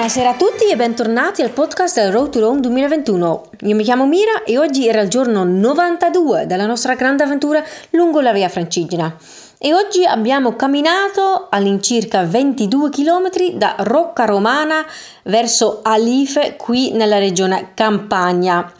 Buonasera a tutti e bentornati al podcast del Road to Rome 2021. Io mi chiamo Mira e oggi era il giorno 92 della nostra grande avventura lungo la via Francigena. E oggi abbiamo camminato all'incirca 22 km da Rocca Romana verso Alife qui nella regione Campania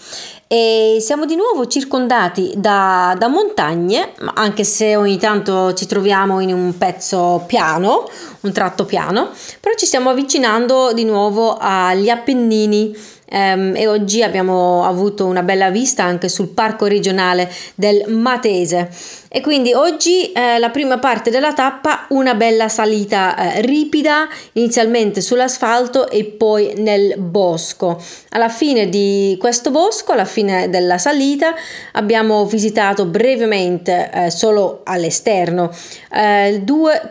e siamo di nuovo circondati da, da, montagne, anche se ogni tanto ci troviamo in un pezzo piano, un tratto piano, però ci stiamo avvicinando di nuovo agli Appennini e oggi abbiamo avuto una bella vista anche sul parco regionale del Matese. E quindi oggi eh, la prima parte della tappa una bella salita eh, ripida inizialmente sull'asfalto e poi nel bosco. Alla fine di questo bosco alla fine della salita abbiamo visitato brevemente eh, solo all'esterno eh,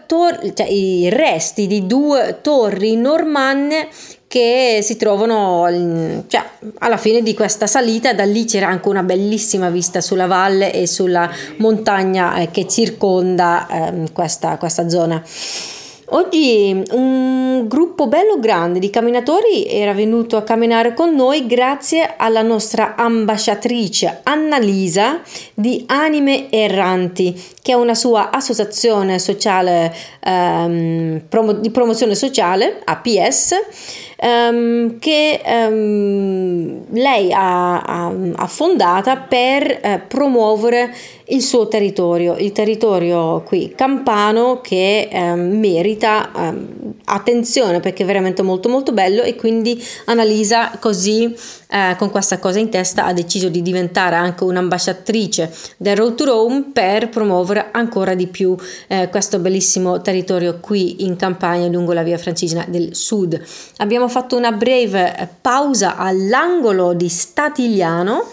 tor- cioè, i resti di due torri normanne che si trovano cioè, alla fine di questa salita. Da lì c'era anche una bellissima vista sulla valle e sulla montagna eh, che circonda eh, questa, questa zona. Oggi un gruppo bello grande di camminatori era venuto a camminare con noi grazie alla nostra ambasciatrice Annalisa di Anime Erranti, che è una sua associazione sociale ehm, promo- di promozione sociale, APS, ehm, che ehm, lei ha, ha, fondata per eh, promuovere il suo territorio, il territorio qui campano che ehm, merita ehm, attenzione perché è veramente molto molto bello e quindi Annalisa così eh, con questa cosa in testa ha deciso di diventare anche un'ambasciatrice del Road to Rome per promuovere ancora di più eh, questo bellissimo territorio qui in campagna lungo la via francigena del sud. Abbiamo fatto una breve eh, pausa all'angolo di Statigliano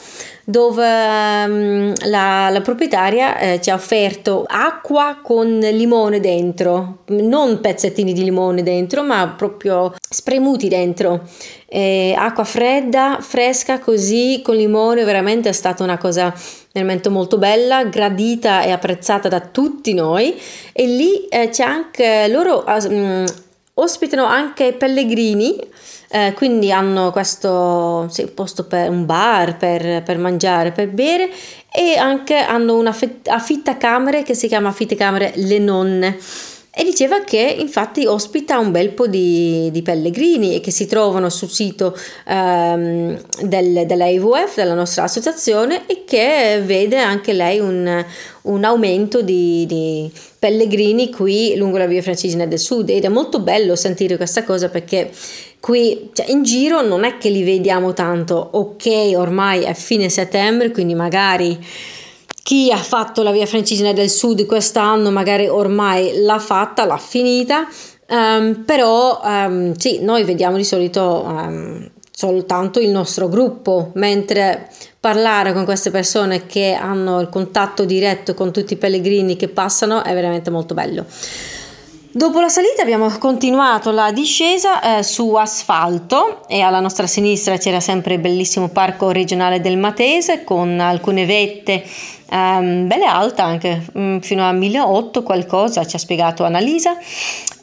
dove um, la, la, proprietaria eh, ci ha offerto acqua con limone dentro, non pezzettini di limone dentro, ma proprio spremuti dentro. Eh, acqua fredda, fresca così con limone, veramente è stata una cosa veramente molto bella, gradita e apprezzata da tutti noi. E lì eh, c'è anche loro um, ospitano anche pellegrini eh, quindi hanno questo sì, posto per un bar, per, per, mangiare, per bere e anche hanno una affittacamere che si chiama affittacamere Le Nonne e diceva che infatti ospita un bel po' di, di pellegrini che si trovano sul sito ehm, del, della IVF, della nostra associazione e che vede anche lei un, un aumento di, di, pellegrini qui lungo la via Francigena del Sud. Ed è molto bello sentire questa cosa perché qui cioè, in giro non è che li vediamo tanto, ok ormai è fine settembre quindi magari chi ha fatto la via francigena del sud quest'anno magari ormai l'ha fatta, l'ha finita, um, però um, sì, noi vediamo di solito um, soltanto il nostro gruppo, mentre parlare con queste persone che hanno il contatto diretto con tutti i pellegrini che passano è veramente molto bello. Dopo la salita abbiamo continuato la discesa eh, su asfalto e alla nostra sinistra c'era sempre il bellissimo parco regionale del Matese con alcune vette um, belle alte anche um, fino a 1008 qualcosa ci ha spiegato Annalisa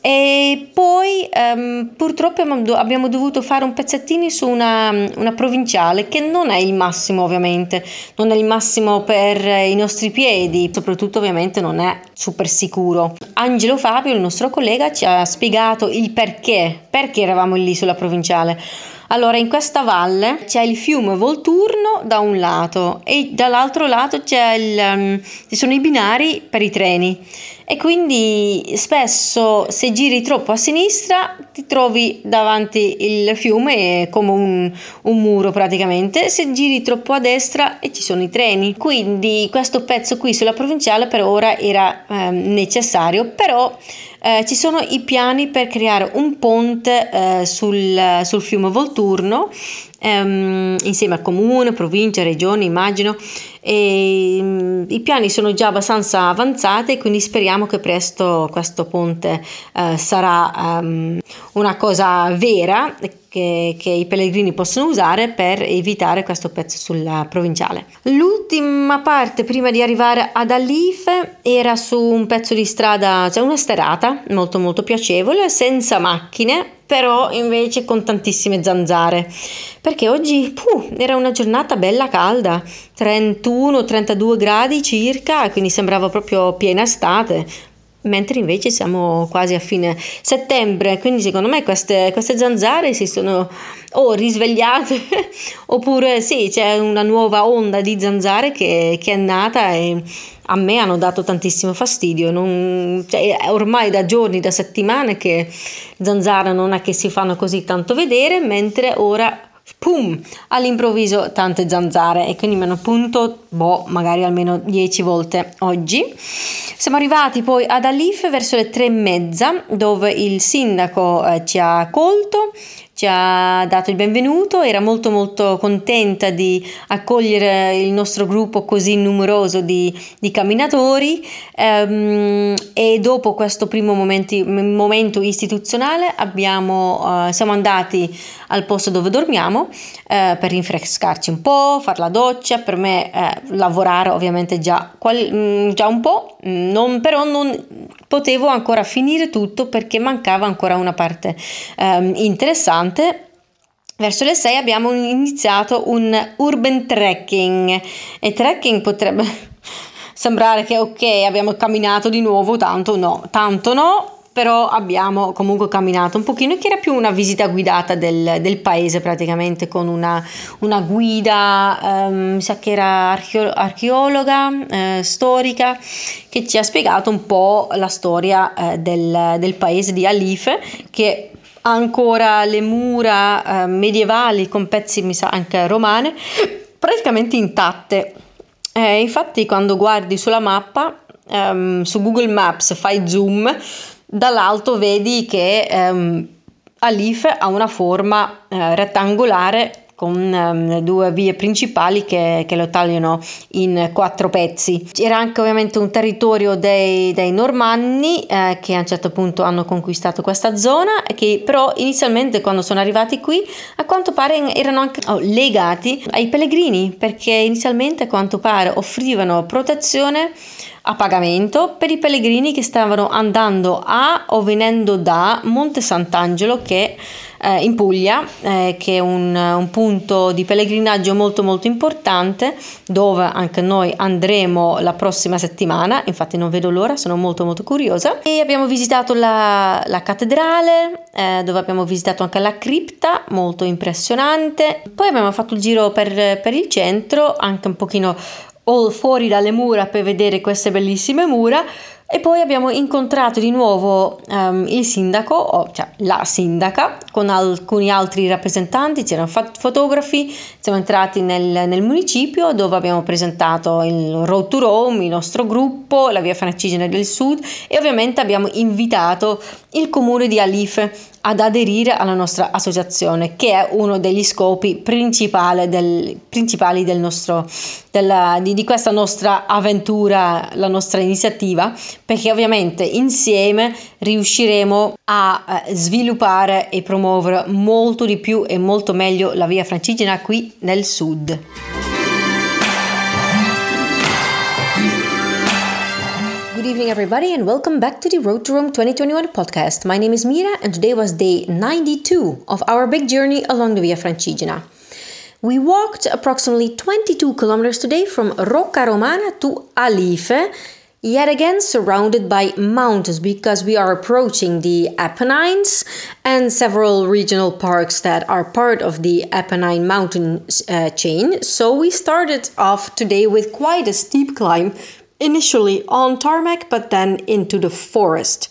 e poi um, purtroppo abbiamo dovuto fare un pezzettino su una, una, provinciale che non è il massimo ovviamente. Non è il massimo per i nostri piedi soprattutto ovviamente non è super sicuro. Angelo Fabio il nostro collega ci ha spiegato il perché perché eravamo lì sulla provinciale allora, in questa valle c'è il fiume Volturno da un lato e dall'altro lato il, um, ci sono i binari per i treni e quindi spesso se giri troppo a sinistra ti trovi davanti il fiume come un, un, muro praticamente, se giri troppo a destra e ci sono i treni. Quindi questo pezzo qui sulla provinciale per ora era eh, necessario, però eh, ci sono i piani per creare un ponte eh, sul, sul fiume Volturno ehm, insieme al comune, provincia, regione, immagino. E, um, I piani sono già abbastanza avanzati, quindi speriamo che presto questo ponte eh, sarà um, una cosa vera che, che, i pellegrini possono usare per evitare questo pezzo sulla provinciale. L'ultima parte prima di arrivare ad Alife era su un pezzo di strada, cioè una sterata molto molto piacevole, senza macchine, però invece con tantissime zanzare perché oggi puh, era una giornata bella calda 31-32 gradi circa quindi sembrava proprio piena estate mentre invece siamo quasi a fine settembre, quindi secondo me queste, queste zanzare si sono o risvegliate oppure sì, c'è una nuova onda di zanzare che, che, è nata e a me hanno dato tantissimo fastidio, non, cioè, ormai da giorni, da settimane che zanzare non è che si fanno così tanto vedere, mentre ora pum, all'improvviso tante zanzare e quindi mi hanno appunto, boh, magari almeno 10 volte oggi. Siamo arrivati poi ad Alife verso le tre e mezza dove il sindaco eh, ci ha accolto ci ha dato il benvenuto, era molto molto contenta di accogliere il nostro gruppo così numeroso di, di camminatori. Ehm, e dopo questo primo momenti, momento istituzionale abbiamo, eh, siamo andati al posto dove dormiamo eh, per rinfrescarci un po', fare la doccia, per me eh, lavorare ovviamente già, qual, mm, già un po', non, però non potevo ancora finire tutto perché mancava ancora una parte ehm, interessante Verso le 6 abbiamo iniziato un urban trekking. E trekking potrebbe sembrare che ok abbiamo camminato di nuovo tanto no, tanto no, però abbiamo comunque camminato un pochino che era più una visita guidata del, del paese praticamente con una, una guida, um, mi sa che era archeo- archeologa, eh, storica, che ci ha spiegato un po' la storia eh, del, del paese di Alife che ancora le mura eh, medievali con pezzi mi sa anche romane praticamente intatte. Eh, infatti quando guardi sulla mappa um, su Google Maps fai zoom dall'alto vedi che ehm, Alif ha una forma eh, rettangolare con um, due vie principali che, che, lo tagliano in quattro pezzi. C'era anche ovviamente un territorio dei, dei Normanni eh, che a un certo punto hanno conquistato questa zona, che però inizialmente quando sono arrivati qui a quanto pare erano anche oh, legati ai pellegrini perché inizialmente a quanto pare offrivano protezione a pagamento per i pellegrini che stavano andando a o venendo da Monte Sant'Angelo che eh, in Puglia, eh, che è un, un, punto di pellegrinaggio molto molto importante dove anche noi andremo la prossima settimana, infatti non vedo l'ora, sono molto molto curiosa. E abbiamo visitato la, la cattedrale, eh, dove abbiamo visitato anche la cripta, molto impressionante. Poi abbiamo fatto il giro per, per il centro, anche un pochino fuori dalle mura per vedere queste bellissime mura e poi abbiamo incontrato di nuovo um, il sindaco, o cioè la sindaca, con alcuni altri rappresentanti, c'erano fot- fotografi, siamo entrati nel, nel, municipio dove abbiamo presentato il Road to Rome, il nostro gruppo, la via Francigena del Sud. E ovviamente abbiamo invitato il comune di Alife ad aderire alla nostra associazione, che è uno degli scopi principali del, principali del nostro, della, di, di, questa nostra avventura, la nostra iniziativa, perché ovviamente insieme riusciremo a eh, sviluppare e promuovere molto di più e molto meglio la via francigena qui nel sud. Good evening, everybody, and welcome back to the Road to Rome 2021 podcast. My name is Mira, and today was day 92 of our big journey along the Via Francigena. We walked approximately 22 kilometers today from Rocca Romana to Alife, yet again surrounded by mountains because we are approaching the Apennines and several regional parks that are part of the Apennine mountain uh, chain. So we started off today with quite a steep climb initially on tarmac, but then into the forest.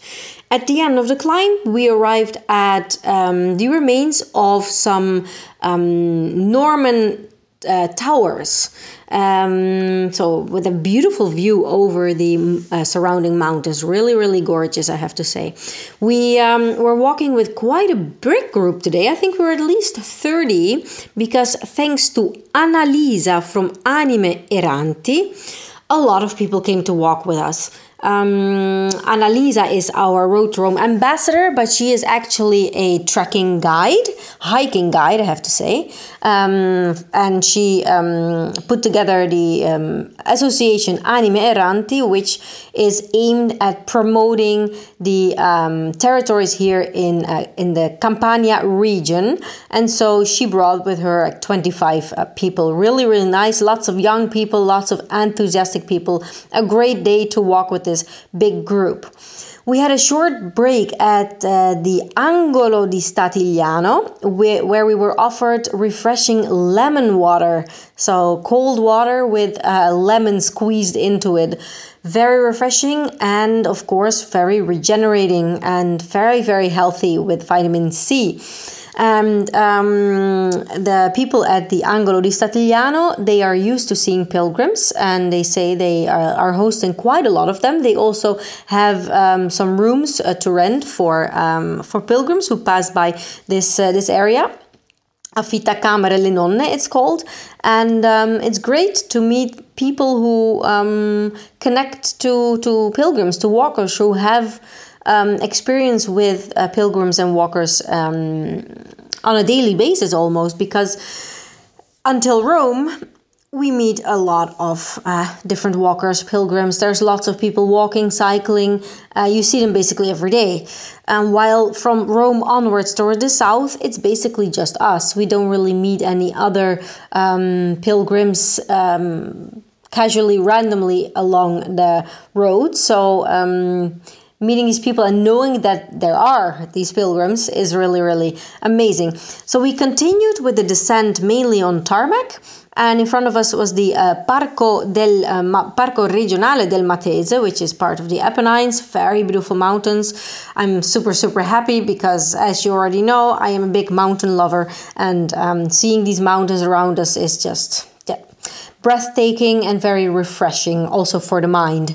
At the end of the climb, we arrived at um, the remains of some um, Norman uh, towers. Um, so, with a beautiful view over the uh, surrounding mountains, really, really gorgeous, I have to say. We um, were walking with quite a big group today. I think we were at least 30 because thanks to Annalisa from Anime Eranti, a lot of people came to walk with us. Um, Annalisa is our Road to Rome ambassador, but she is actually a trekking guide, hiking guide, I have to say. Um, and she um, put together the um, association Anime Erranti, which is aimed at promoting the um, territories here in uh, in the Campania region. And so she brought with her like 25 uh, people, really, really nice. Lots of young people, lots of enthusiastic people. A great day to walk with this big group. We had a short break at uh, the Angolo di Statigliano, where we were offered refreshing lemon water. So, cold water with uh, lemon squeezed into it. Very refreshing and, of course, very regenerating and very, very healthy with vitamin C. And um, the people at the Angolo di Statigliano, they are used to seeing pilgrims and they say they are, are hosting quite a lot of them. They also have um, some rooms uh, to rent for, um, for pilgrims who pass by this, uh, this area. Affittacamere le Nonne, it's called. And um, it's great to meet people who um, connect to, to pilgrims, to walkers who have um, experience with uh, pilgrims and walkers um, on a daily basis almost because until Rome, we meet a lot of uh, different walkers, pilgrims. There's lots of people walking, cycling. Uh, you see them basically every day. And while from Rome onwards toward the south, it's basically just us. We don't really meet any other um, pilgrims um, casually, randomly along the road. So um, meeting these people and knowing that there are these pilgrims is really, really amazing. So we continued with the descent mainly on tarmac. And in front of us was the uh, Parco, del, uh, Ma- Parco Regionale del Matese, which is part of the Apennines, very beautiful mountains. I'm super, super happy because, as you already know, I am a big mountain lover, and um, seeing these mountains around us is just yeah, breathtaking and very refreshing, also for the mind.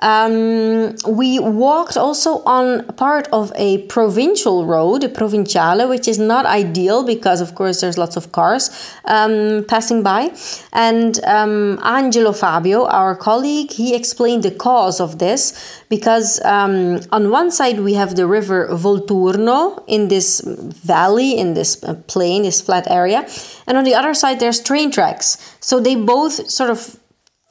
Um, we walked also on part of a provincial road, a provinciale, which is not ideal because, of course, there's lots of cars um, passing by. And um, Angelo Fabio, our colleague, he explained the cause of this because um, on one side we have the river Volturno in this valley, in this uh, plain, this flat area, and on the other side there's train tracks. So they both sort of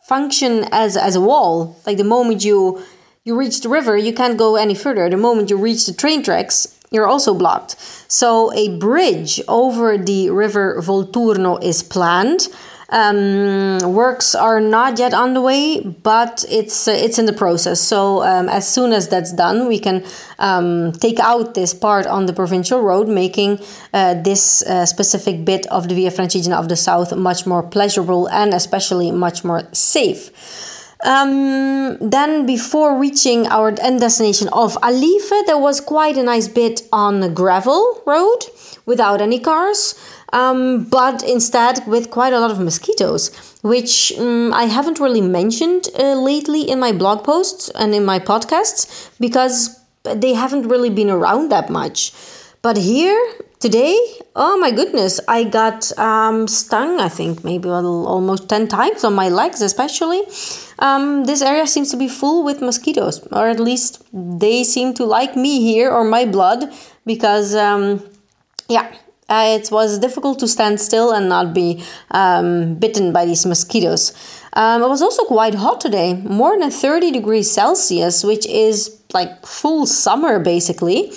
function as as a wall. Like the moment you you reach the river, you can't go any further. The moment you reach the train tracks, you're also blocked. So a bridge over the river Volturno is planned. Um, works are not yet on the way, but it's uh, it's in the process. So um, as soon as that's done, we can um, take out this part on the provincial road, making uh, this uh, specific bit of the Via Francigena of the South much more pleasurable and especially much more safe. Um, then, before reaching our end destination of Alife, there was quite a nice bit on gravel road without any cars um, but instead with quite a lot of mosquitoes, which um, I haven't really mentioned uh, lately in my blog posts and in my podcasts because they haven't really been around that much. But here today, oh my goodness, I got um, stung, I think maybe almost 10 times on my legs, especially. Um, this area seems to be full with mosquitoes, or at least they seem to like me here or my blood because, um, yeah, uh, it was difficult to stand still and not be um, bitten by these mosquitoes. Um, it was also quite hot today, more than 30 degrees Celsius, which is like full summer basically.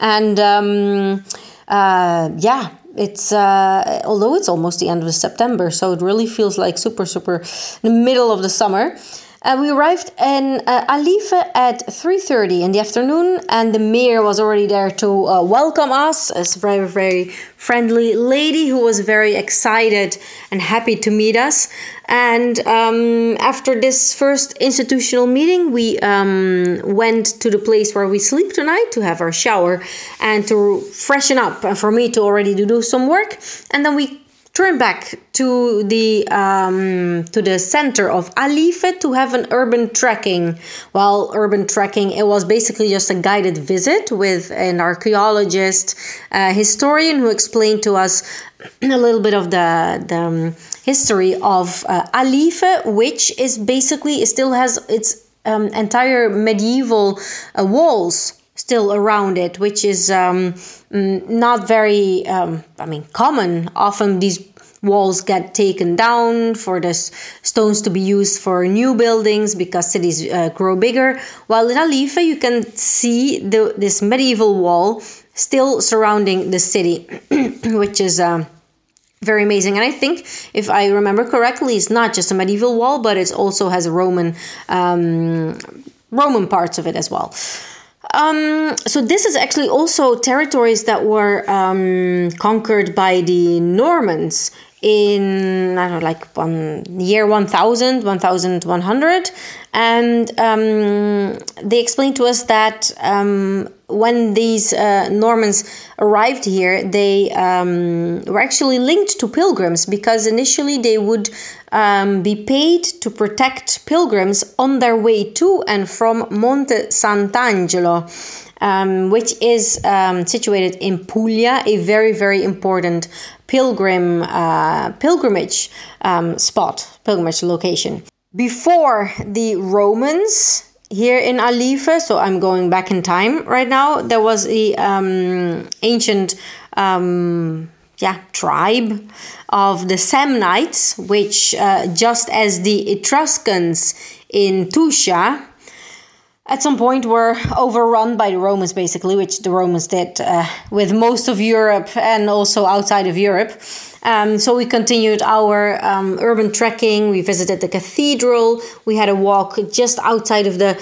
And um, uh, yeah, it's uh, although it's almost the end of September, so it really feels like super, super the middle of the summer. Uh, we arrived in uh, Alife at 3.30 in the afternoon and the mayor was already there to uh, welcome us. As a very, very friendly lady who was very excited and happy to meet us. And um, after this first institutional meeting, we um, went to the place where we sleep tonight to have our shower and to freshen up and for me to already do some work. And then we turn back to the um, to the center of Alife to have an urban trekking. Well, urban trekking it was basically just a guided visit with an archaeologist, a historian who explained to us a little bit of the the um, history of uh, Alife, which is basically still has its um, entire medieval uh, walls still around it, which is um, mm, not very, um, I mean, common. Often these walls get taken down for the stones to be used for new buildings because cities uh, grow bigger. While in Alife, you can see the, this medieval wall still surrounding the city, which is. Uh, very amazing and i think if i remember correctly it's not just a medieval wall but it also has roman um, roman parts of it as well um, so this is actually also territories that were um, conquered by the normans in I don't know, like one year 1000, 1100. And um, they explained to us that um, when these uh, Normans arrived here, they um, were actually linked to pilgrims because initially they would um, be paid to protect pilgrims on their way to and from Monte Sant'Angelo um, which is um, situated in Puglia, a very, very important pilgrim uh, pilgrimage um, spot, pilgrimage location. Before the Romans, here in Alife, so I'm going back in time right now, there was a um, ancient um, yeah, tribe of the Samnites, which uh, just as the Etruscans in Tuscia, at some point were overrun by the Romans, basically, which the Romans did uh, with most of Europe and also outside of Europe. Um, so we continued our um, urban trekking. We visited the cathedral. We had a walk just outside of the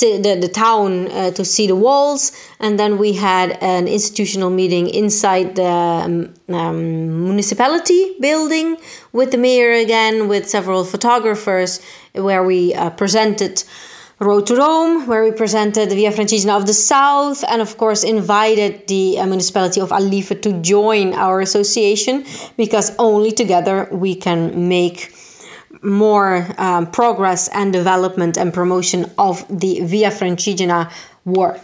the, the town uh, to see the walls, and then we had an institutional meeting inside the um, um municipality building with the mayor again, with several photographers, where we uh, presented. Road to Rome, where we presented the Via Francigena of the South, and of course invited the uh, municipality of Alife to join our association because only together we can make more um, progress and development and promotion of the Via Francigena work.